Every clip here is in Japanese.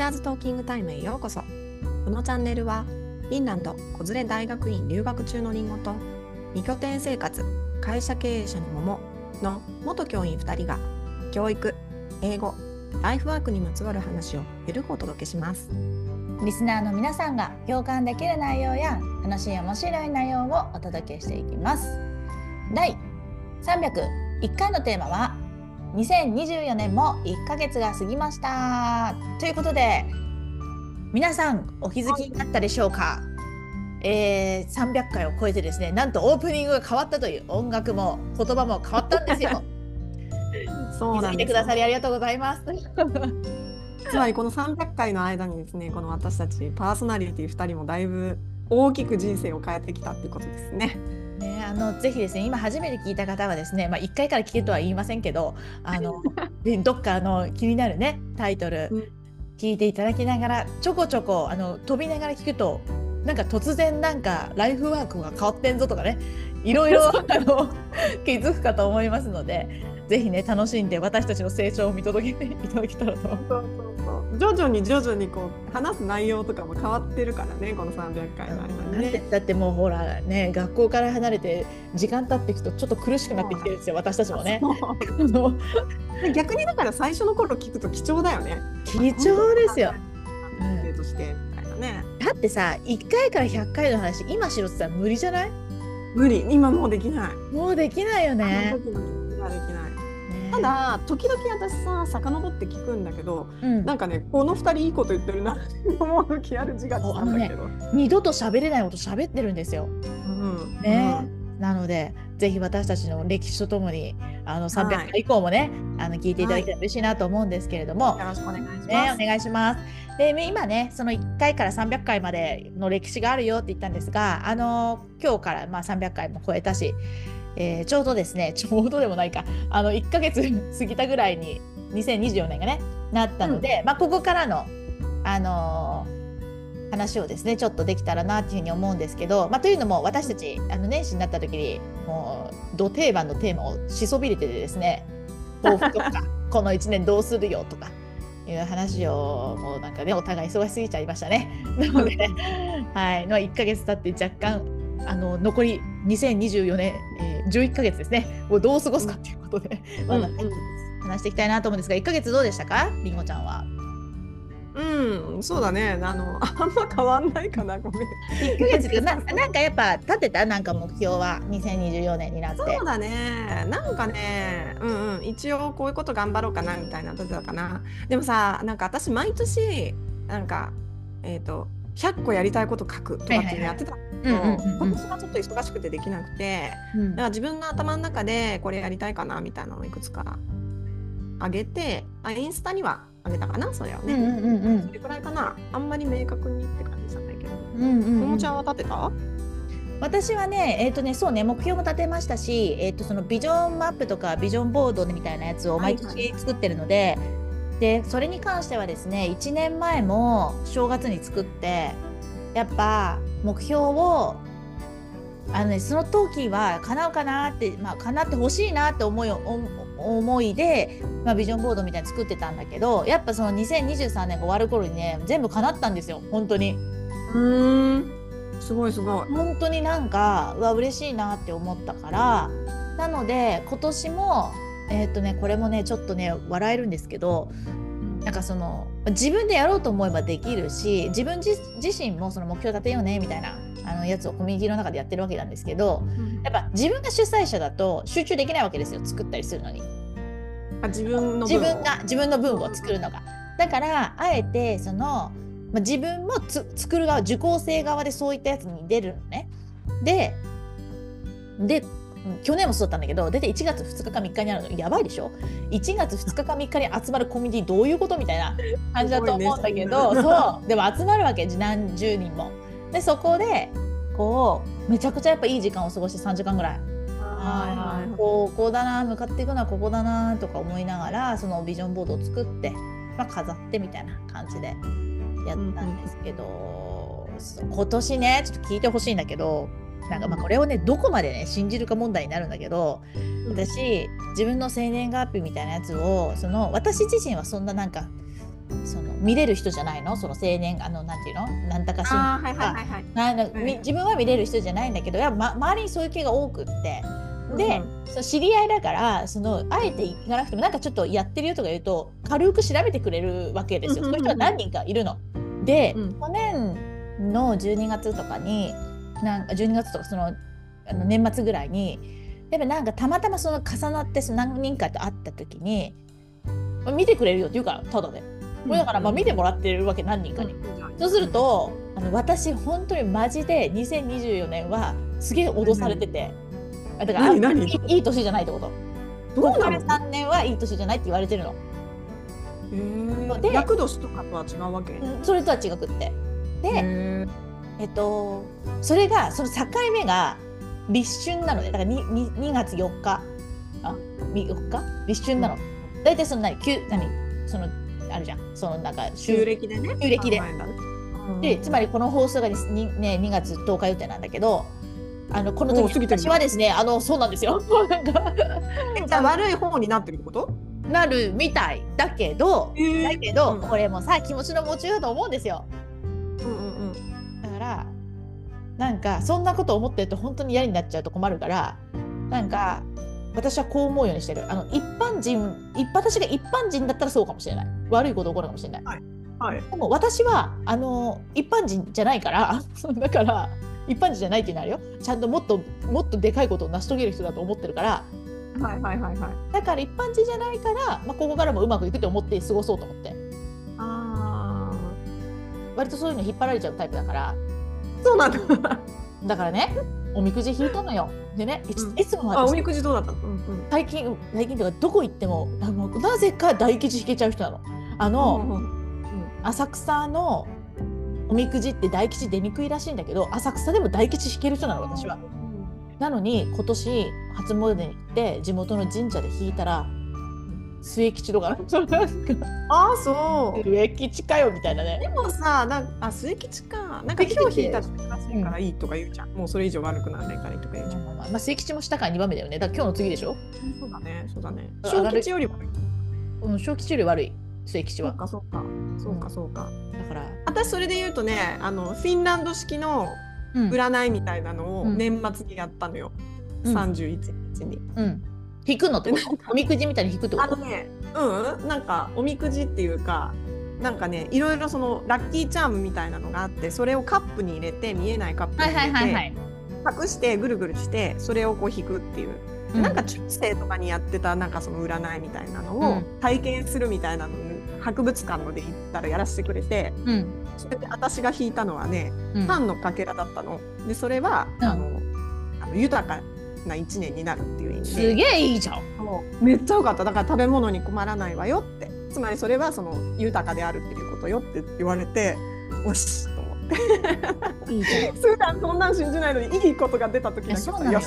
チャーズトーキングタイムへようこそ。このチャンネルはフィンランド子連れ大学院留学中のりんごと2拠点生活会社経営者の桃の元教員2人が教育英語ライフワークにまつわる話をゆるくお届けします。リスナーの皆さんが共感できる内容や楽しい面白い内容をお届けしていきます。第301回のテーマは2024年も1ヶ月が過ぎました。ということで皆さんお気づきになったでしょうか、えー、300回を超えてですねなんとオープニングが変わったという音楽も言葉も変わったんですよ。そうなん見てくださりありがとうございます。つまりこの300回の間にですねこの私たちパーソナリティ2人もだいぶ大きく人生を変えてきたってことですね。ね、あのぜひですね今初めて聞いた方はですね、まあ、1回から聞けとは言いませんけどあの どっかあの気になるねタイトル、聞いていただきながらちょこちょこあの飛びながら聞くとなんか突然なんかライフワークが変わってんぞとかねいろいろ あの気づくかと思いますのでぜひね楽しんで私たちの成長を見届けていただけたらと。そうそうそう徐々に徐々にこう話す内容とかも変わってるからねこの300回の間にね。だってもうほらね学校から離れて時間経っていくとちょっと苦しくなってきてるんですよ私たちもね。逆にだから最初の頃聞くと貴重だよね。貴重ですよ。としてみたいなね。だってさ1回から100回の話今しろって言ったら無理じゃない無理今もうできない。もうできないよね。できない。ただ時々私さ遡って聞くんだけど、うん、なんかねこの2人いいこと言ってるなって思う時ある自覚なんだけど、ね、二度と喋れないこと喋ってるんですよ。うん。ね、うん、なのでぜひ私たちの歴史とともにあの300回以降もね、はい、あの聞いていただけたら嬉しいなと思うんですけれども、はい、よろしくお願いします。ね、お願いします。で今ねその1回から300回までの歴史があるよって言ったんですがあの今日からまあ300回も超えたしえー、ちょうどですね ちょうどでもないか。あの1ヶ月 過ぎたぐらいに2024年がねなったので、うん、まあ、ここからの、あのー、話をですねちょっとできたらなっていうふうに思うんですけど、まあ、というのも私たちあの年始になった時にもうど定番のテーマをしそびれててですね抱負とか この1年どうするよとかいう話をもうなんかねお互い忙しすぎちゃいましたね。なので、はい。の1ヶ月経って若干あの残り2024年、えー、11ヶ月ですねをどう過ごすかということで、話していきたいなと思うんですが1ヶ月どうでしたか？りんごちゃんは。うん、そうだね。あの、あんま変わんないかな、ごめん。1ヶ月でな、なんかやっぱ立てた、なんか目標は？2024年になって。そうだね。なんかね、うんうん、一応こういうこと頑張ろうかなみたいな立てたかな。でもさ、なんか私毎年、なんか、えっ、ー、と、100個やりたいこと書くとかっていうのやってた。はいはいはい今年はちょっと忙しくてできなくて、うん、だから自分の頭の中でこれやりたいかなみたいなのをいくつかあげてあインスタにはあげたかなそれはね、うんうんうん、それくらいかな。あんまり明確にって感じじゃないけど、うんうんうん、ちゃんは立てた？私はね、えっ、ー、とね、そうね、目標も立てましたし、えっ、ー、と、そのビジョンマップとかビジョンボードみたいなやつを毎年作ってるので、はいはい、で、それに関してはですね、1年前も正月に作って、やっぱ目標をあのねその時は叶うかなってまあ叶ってほしいなって思い思いで、まあ、ビジョンボードみたいに作ってたんだけどやっぱその2023年が終わる頃にね全部叶ったんですよ本当に。うんすごいすごい。本当になんかうわ嬉しいなって思ったからなので今年もえー、っとねこれもねちょっとね笑えるんですけどなんかその自分でやろうと思えばできるし自分自身もその目標立てようねみたいなあのやつをコミュニティの中でやってるわけなんですけど、うん、やっぱ自分が主催者だと集中できないわけですよ作ったりするのに。あ自分の自分が自分の分を作るのが。だからあえてその、まあ、自分も作る側受講生側でそういったやつに出るのね。でで去年もそうだったんだけど大体1月2日か3日にあるのやばいでしょ？1月2日か3日に集まるコミュニティどういうことみたいな感じだと思うんだけど、ね、そう。でも集まるわけ何十人も。でそこでこうめちゃくちゃやっぱいい時間を過ごして3時間ぐらい。はいはい、ここだな向かっていくのはここだなとか思いながらそのビジョンボードを作って、まあ、飾ってみたいな感じでやったんですけど、うん、今年ねちょっと聞いてほしいんだけどなんかまあこれをねどこまでね信じるか問題になるんだけど私自分の生年月日みたいなやつをその私自身はそんななんかその見れる人じゃないの？その青年あのなんていうの？なんとか新あーはい聞とかはいはい。はい。なんだみはい自分は見れる人じゃないんだけどやま、周りにそういう系が多くって。で、うん。その知り合いだからそのあえて行かなくてもなんかちょっとやってるよとか言うと軽く調べてくれるわけですよ。そういう人が何人かいるの。で、うん。去年の12月とかになんか12月とかそのあの年末ぐらいにやっぱなんかたまたまその重なってその何人かと会った時にまあ見てくれるよって言うからただで。これだからまあ見てもらってるわけ何人かに。そうするとあの私本当にマジで2024年はすげえ脅されてて。あだからいい年じゃないってこと。どうなここからの3年はいい年じゃないって言われてるの。で厄年とかとは違うわけ？うんそれとは違くって。で、えっと、それがその境目が立春なのでだから 2, 2, 2月4日。あみ4日？立春なの。大体その何きゅ何？そのあるじゃん。そのなんか旧暦でね。旧暦で。でつまりこの放送がににね、2月10日予定なんだけどあのこの時私はですねあのそうなんですよ。なんかえじゃあ悪い方になってるってこと？なるみたい。だけどえだけど、うん。これもさ気持ちの持ちようだと思うんですよなんかそんなこと思ってると本当に嫌になっちゃうと困るからなんか私はこう思うようにしてる。あの一般人一私が一般人だったらそうかもしれない。悪いこと起こるかもしれない。はい。でも私はあの一般人じゃないから だから一般人じゃないっていうのはあるよ。ちゃんともっともっとでかいことを成し遂げる人だと思ってるから。はいはいはいはい。だから一般人じゃないから、まあ、ここからもうまくいくと思って過ごそうと思って。あ割とそういうの引っ張られちゃうタイプだから。あ。そうなんだ。だからねおみくじ引いたのよでねいつ,、うんいつもあお私みくじどうだったの？うんうん。最近最近とかどこ行ってもあのなぜか大吉引けちゃう人なの。あの、うんうん浅草のおみくじって大吉出にくいらしいんだけど浅草でも大吉引ける人なの私は。なのに今年初詣に行って地元の神社で引いたら末吉とか ああそう。末吉かよみたいなねで。もさ、なんかあ末吉か。なんか今日引いたら正しいからいいとか言うじゃん。もうそれ以上悪くならないからいいとか言うじゃん。まあ末吉も下から2番目だよね。だから今日の次でしょ？そうだね、そうだね。小吉よりも。うん、小吉より悪い末吉は。そうかそうか。そうかそうか。だから、私それで言うとね、あのフィンランド式のうん占いみたいなのをうん年末にやったのよ。うん31日に。うん、引くのっておみくじみたいに引くってこと？あのね、うん、なんかおみくじっていうか、なんかね、いろいろそのラッキーチャームみたいなのがあって、それをカップに入れて見えないカップにはいはいはいは入れい。て隠してぐるぐるしてそれをこう引くっていう。うん。なんか中世とかにやってたなんかその占いみたいなのをうん。体験するみたいなのに博物館ので行ったらやらせてくれてうん。それで私が引いたのはねうん。パンのかけらだったの。でそれは、うん。あのあの豊かな一年になるっていう意味すでげえいいじゃん。そうめっちゃ良かっただから食べ物に困らないわよってつまりそれはその豊かであるっていうことよって言われてよしと思っていいじゃん。普段そんなん信じないのにいいことが出た時だけそうなのよし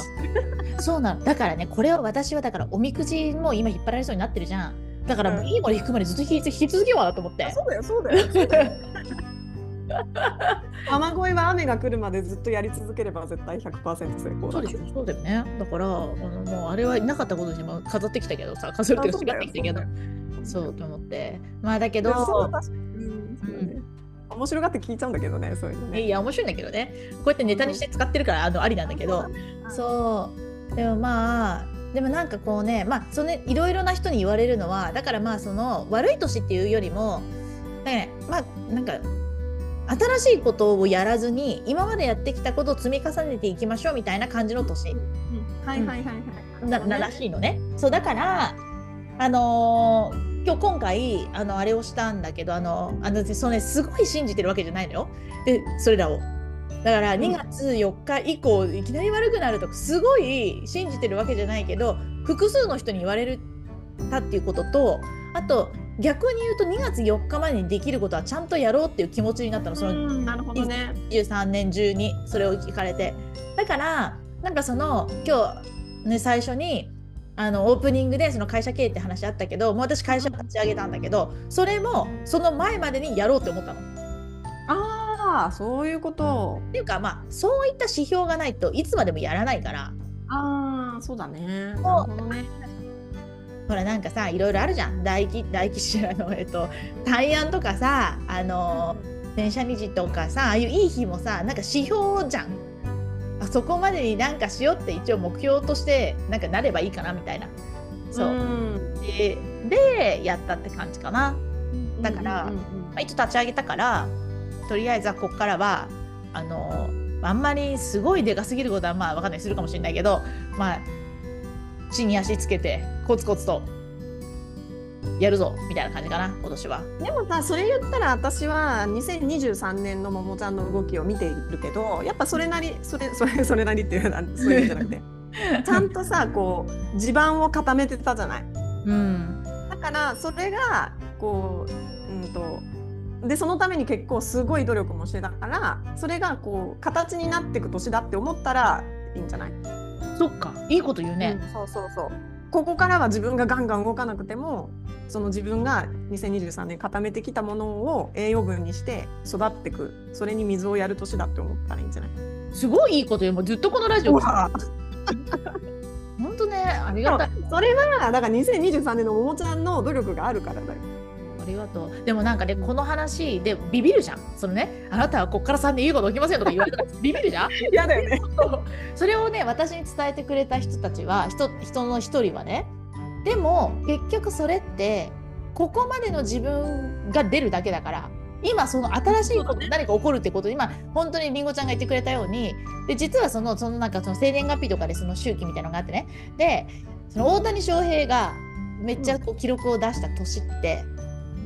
そうなの。だからね、これを私はだからおみくじも今引っ張られそうになってるじゃん。だからもううんいいもの引くまでずっと引き続けようと思って。そうだよそうだよそうだよ雨乞いは雨が来るまでずっとやり続ければ絶対100%成功だそうでしょ、そうだよね。だから、あのもうあれはなかったことにも飾ってきたけどさ、飾るっていうかってきたけど、そうと思って。まあだけど面白がって聞いちゃうんだけどねそういうのね。いや、面白いんだけどね。こうやってネタにして使ってるから、あのありなんだけど、そう。でもまあ、でもなんかこうね、まあ、そのね、いろいろな人に言われるのは、だからまあ、その悪い年っていうよりも、ね、まあ、なんか、新しいことをやらずに、今までやってきたことを積み重ねていきましょうみたいな感じの年うんはいはいはいはいなならしいのね。そうだから、あのー今日今回あのあれをしたんだけどあのあのそのねすごい信じてるわけじゃないのよ。でそれらを。だからうん2月4日以降、いきなり悪くなるとかすごい信じてるわけじゃないけど複数の人に言われるたっていうこととあと逆に言うと2月4日までにできることはちゃんとやろうっていう気持ちになったのそのうんなるほどね。23年中にそれを聞かれて。だからなんかその今日ね最初にあのオープニングでその会社経営って話あったけどもう私会社立ち上げたんだけどそれもその前までにやろうって思ったの。っああそういうこと。ていうかまあそういった指標がないといつまでもやらないから。ああそうだね。なるほどねほらなんかさいろいろあるじゃん。大気大気市あのえっと大安とかさあの電車日とかさああいういい日もさなんか指標じゃん。あそこまでになんかしようって一応目標としてなんかなればいいかなみたいな。そう、ん。ででやったって感じかな。だからまあ、一応立ち上げたからとりあえずはここからはあのあんまりすごいでかすぎることはまあわかんないするかもしれないけどまあ地に足つけてコツコツとやるぞみたいな感じかな今年は。でもさそれ言ったら私は2023年のももちゃんの動きを見ているけどやっぱそれなりそれそれそれなりっていうのはそういうんじゃなくて ちゃんとさこう地盤を固めてたじゃない。うんだからそれがこううんとでそのために結構すごい努力もしてたからそれがこう形になっていく年だって思ったらいいんじゃない、そっかいいこと言うね。うんそうそうそうここからは自分がガンガン動かなくてもその自分が2023年固めてきたものを栄養分にして育ってくそれに水をやる年だって思ったらいいんじゃない？すごいいいこと言うもうずっとこのラジオ本当ねありがたい。それはだから2023年のももちゃんの努力があるからだよ。ありがとう。でもなんかね、この話でビビるじゃん。そのね、あなたはこっから3年いいこと起きませんとか言われたら ビビるじゃん。嫌だよね。それをね、私に伝えてくれた人たちは、人人の一人はね、でも結局それって、ここまでの自分が出るだけだから、今その新しいこと何か起こるってこと今本当にりんごちゃんが言ってくれたようにで実はそのそのなんかその生年月日とかでその周期みたいなのがあってねでその大谷翔平がめっちゃこう記録を出した年って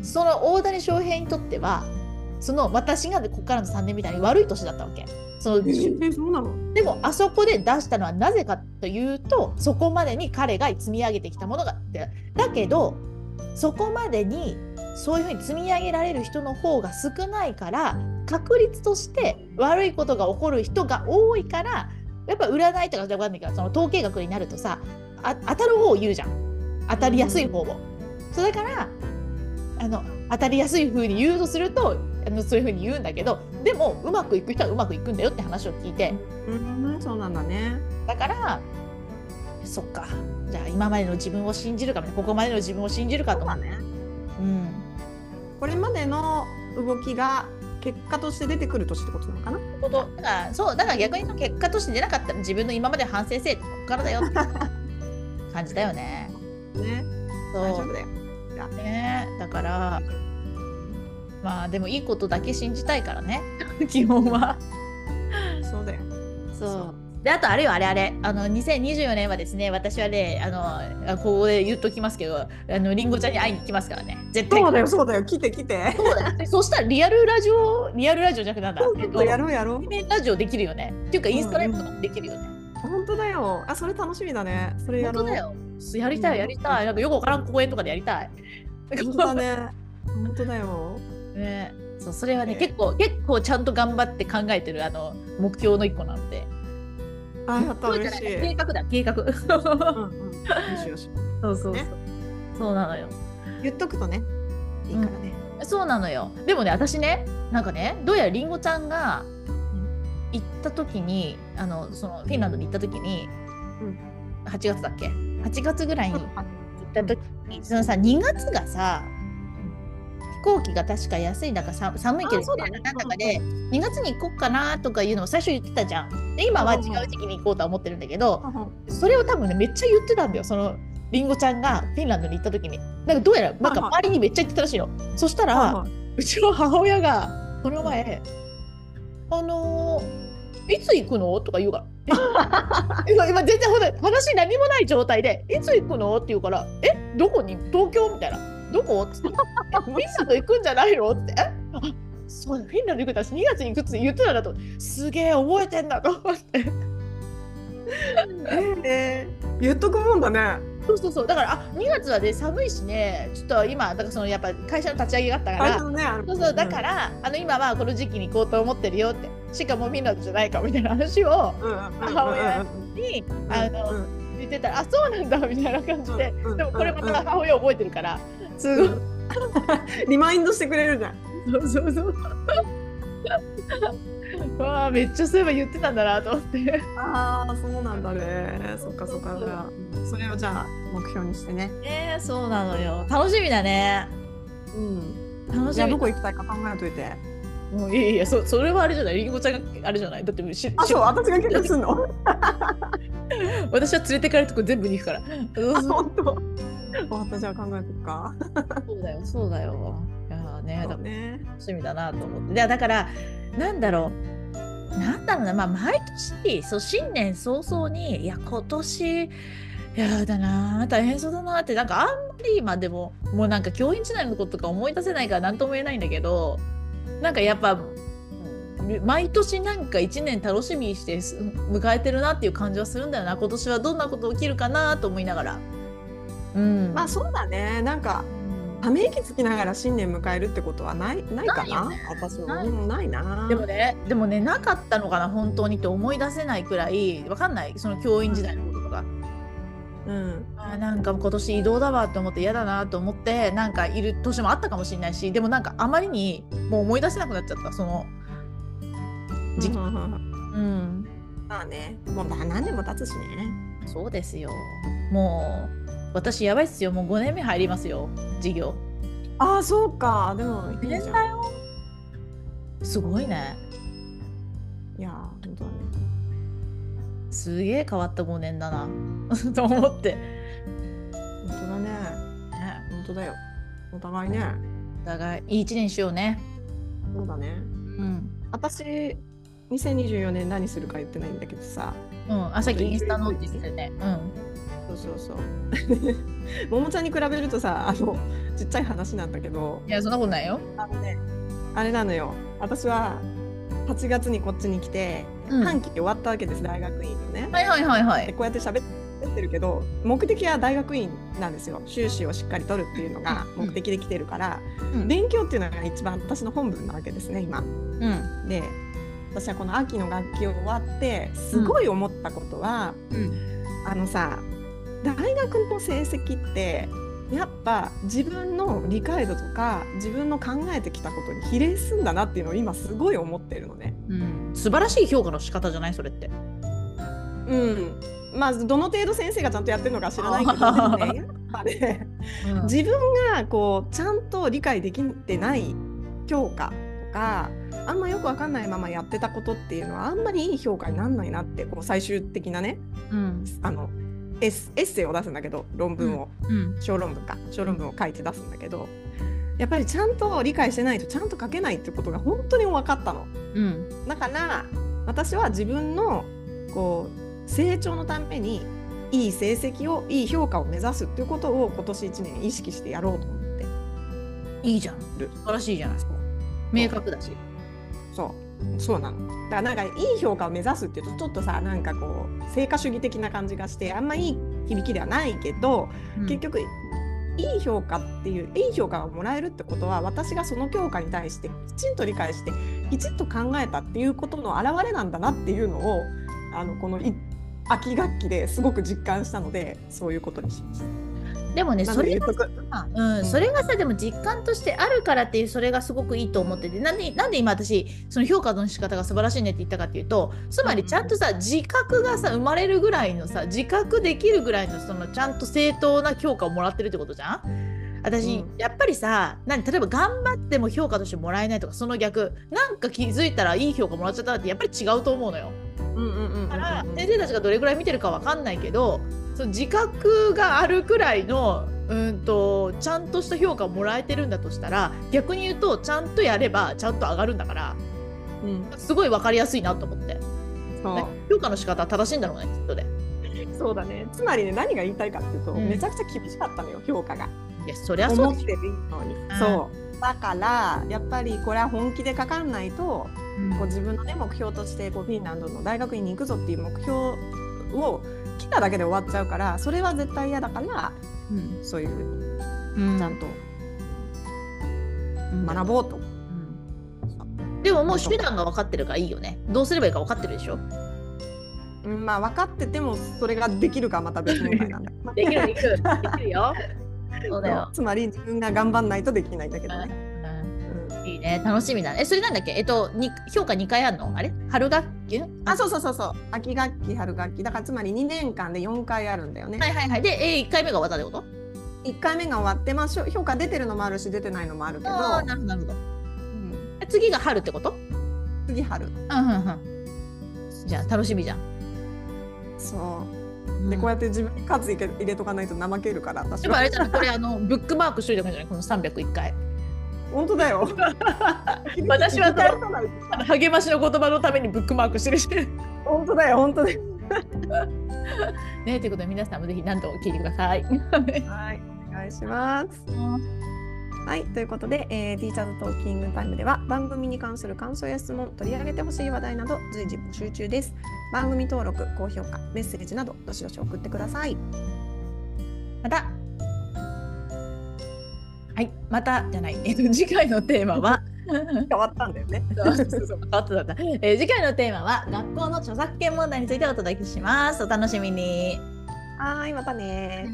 その大谷翔平にとってはその私がここからの3年みたいに悪い年だったわけ。そのでもあそこで出したのはなぜかというとそこまでに彼が積み上げてきたものがでだけどそこまでにそういうふうに積み上げられる人の方が少ないから確率として悪いことが起こる人が多いからやっぱ占いとかわかんないけどその統計学になるとさあ当たる方を言うじゃん当たりやすい方を。そうだからあの当たりやすい風に言うとするとあのそういう風に言うんだけどでもうまくいく人はうまくいくんだよって話を聞いて。うんそうなんだね。だからそっかじゃあ今までの自分を信じるかここまでの自分を信じるかと思うね。うんこれまでの動きが結果として出てくる年ってことなのかな？ことだからそうだから逆に結果として出なかったら自分の今まで反省せえここからだよって 感じだよねね。大丈そ夫だよ。うねだからまあでもいいことだけ信じたいからね 基本はそうだよ。そうであとあれよあれあれあの2024年はですね私はねあのあここで言っときますけどあのりんごちゃんに会いに来ますからね絶対そうだよそうだよ来て来て。そうだそしたらリアルラジオ、リアルラジオじゃなくてなんだ、えっと、やろうやろうラジオできるよね。っていうか、インスタライブとかもできるよね。本当だよ。あそれ楽しみだね。それやろう。本当だよ。やりたい、やりたい。なんかよくわからん公園とかでやりたい。本当だね。本当だよ。ねそうそれはね、ね結構、結構ちゃんと頑張って考えてるあの目標の一個なので。あやった嬉しい。計画だ、計画。うんうん。よしよし。そうそうそう。ねそうなのよ。言っとくとね。いいからね。そうなのよ。でもね、私ね、なんかね、どうやらりんごちゃんが行った時に、あの、そのフィンランドに行った時に、うん8月だっけ ?8 月ぐらいに行っあた時に、そのさ、2月がさ、飛行機が確か安いだかさ寒いけどね。なんだかで2月に行こうかなとかいうのを最初言ってたじゃん。で今は違う時期に行こうとは思ってるんだけど、それを多分ねめっちゃ言ってたんだよ。そのりんごちゃんがフィンランドに行った時に。なんかどうやらなんか周りにめっちゃ言ってたらしいの。そしたら、うちの母親がこの前「あのーいつ行くの?」とか言うからえ 今今全然ほら話何もない状態で「いつ行くの?」って言うから「え？どこに？東京?」みたいな「どこ?」っつって「フィンランド行くんじゃないの?」って「え？あそうフィンランド行くんだ。2月に行くって言ってたんだと。すげえ覚えてんだと思って。えー、言っとくもんだね。そうそうそう。だからあ2月はね寒いしね。ちょっと今だからそのやっぱ会社の立ち上げがあったから。ね、そうそうだか、ら、あの今はこの時期に行こうと思ってるよって。しかもフィンランドじゃないかみたいな話をうんうんうん母親にあの、うん言ってたらあそうなんだみたいな感じで、うんうんでもこれまた母親覚えてるから。すごい、リマインドしてくれるじゃん。そうそうそうわあめっちゃそういえば言ってたんだなと思って。ああそうなんだねそっかそっかそれをじゃあ目標にしてねねえそうなのよ。楽しみだね。うん楽しみ。じゃあどこ行きたいか考えといてもういやいやそそれはあれじゃない？りんごちゃんがあれじゃない？だってししあそう？私が計画すんの？私は連れてかれるとこ全部に行くから。あ本当？わかったじゃあ考えとくかそうだよそうだよ。いやーねね楽しみだなと思って。だからなんだろう。なんだろうな、まあ、毎年そう新年早々にいや今年やだな大変そうだなってなんかあんまり今でももうなんか教員時代のこととか思い出せないから何とも言えないんだけどなんかやっぱ毎年なんか1年楽しみにして迎えてるなっていう感じはするんだよな。今年はどんなこと起きるかなと思いながら。うん、まあそうだね。なんかため息つきながら新年迎えるってことはないないかな？ね。私は。ない。うんなでもね、でもね、なかったのかな、本当にって思い出せないくらい、わかんない、その教員時代のこととか。うん。あーなんか今年移動だわって思って嫌だなと思って、なんかいる年もあったかもしれないし、でもなんかあまりにもう思い出せなくなっちゃった、その、時期。うん、まあね。もう何年も経つしね。そうですよ。もう、私やばいっすよ、もう5年目入りますよ、授業。ああそうか。でもいいじゃん。年だよ。すごいね。いやー本当だね。すげえ変わった5年だな、と思って。本当だね。ね。本当だよ。お互いね。お互い、いい1年しようね。そうだね。うん。私2024年何するか言ってないんだけどさ。うん、あさっきインスタのって言ってたよね。そうそうそう ももちゃんに比べるとさあのちっちゃい話なんだけどうん。いや、そんなことないよ。あのねあれなのよ私は8月にこっちに来て、うん半期終わったわけです大学院のね、はいはいはいはい。でこうやって喋ってるけど目的は大学院なんですよ修士をしっかり取るっていうのが目的で来てるから、うん。勉強っていうのが一番私の本分なわけですね今。うん。で私はこの秋の学期終わってすごい思ったことは、うん。あのさ大学の成績ってやっぱ自分の理解度とか自分の考えてきたことに比例すんだなっていうのを今すごい思ってるのね。うん。素晴らしい評価の仕方じゃない？それって。うんまあどの程度先生がちゃんとやってるのか知らないけどね やっぱねうん。自分がこうちゃんと理解できてない教科とかあんまよくわかんないままやってたことっていうのはあんまりいい評価になんないなってこう最終的なねうん。あのエッエッセイを出すんだけど論文を、うん。小論文か小論文を書いて出すんだけどやっぱりちゃんと理解してないとちゃんと書けないってことが本当に分かったの。うん。だから私は自分のこう成長のためにいい成績をいい評価を目指すっていうことを今年1年意識してやろうと思っていいじゃん。る。素晴らしいじゃない。明確だし。そうそうなの。だからなんかいい評価を目指すっていうとちょっとさなんかこう成果主義的な感じがしてあんまいい響きではないけど、結局いい評価っていういい評価がもらえるってことは私がその教科に対してきちんと理解してきちんと考えたっていうことの表れなんだなっていうのをあのこのい秋学期ですごく実感したのでそういうことにしました。でもね、なそれが。さ、うん、それがさ、でも実感としてあるからっていう、それがすごくいいと思ってて、なんで、なんで今私、その評価の仕方が素晴らしいねって言ったかっていうと、つまりちゃんとさ、自覚がさ、生まれるぐらいのさ、自覚できるぐらいの、そのちゃんと正当な評価をもらってるってことじゃん？私、うん。やっぱりさ何例えば頑張っても評価としてもらえないとかその逆。なんか気づいたらいい評価もらっちゃったらってやっぱり違うと思うのよ。だから先生たちがどれぐらい見てるかわかんないけどその自覚があるくらいのうんとちゃんとした評価をもらえてるんだとしたら逆に言うとちゃんとやればちゃんと上がるんだからうんすごい分かりやすいなと思って。評価の仕方は正しいんだろうねきっとでそうだね。つまりね何が言いたいかっていうと、うん。めちゃくちゃ厳しかったのよ評価が。いやそりゃそうで思ってるのに、ん。そう。だからやっぱりこれは本気でかかんないと、こうす自分の、ね、目標としてこうフィンランドの大学院に行くぞっていう目標を来ただけで終わっちゃうからそれは絶対嫌だからうんそういうふううん。にちゃんとうん学ぼうと、うん。でももう手段が分かってるからいいよね。どうすればいいか分かってるでしょ？うんまあ分かっててもそれができるかまた別問題なんだ できるできる。できるよ。そうだよ、つまり自分が頑張んないとできないんだけどね、いいね、楽しみだね。え、それなんだっけ？えっと、に評価2回あるの？あれ？春学期あ、そうそうそうそう。秋学期、春学期。だからつまり2年間で4回あるんだよね。はいはいはい。で、え1回目が終わったってこと？1回目が終わって、まあ、評価出てるのもあるし出てないのもあるけど、ああ、なるほど、なるほど。うんえ次が春ってこと？次春。うんうんうん。じゃあ、楽しみじゃん。そう。で、こうやって自分に数入れとかないと怠けるから、私は。でもあれじゃない、これあのブックマークしといた方がいいんじゃない？この301回。本当だよ。私は励ましの言葉のためにブックマークしてるし。本当だよ、本当だよ。ね、ということで皆さんもぜひ何度も聞いてください。はい、お願いします。はい、ということで、えー、ティーチャーズトーキングタイムでは番組に関する感想や質問、取り上げてほしい話題など随時募集中です。番組登録、高評価、メッセージなどどしどし送ってください。また、はい、またじゃない、えっと、次回のテーマは、変わったんだよね。えー次回のテーマは学校の著作権問題についてお届けします。お楽しみに。はい、またね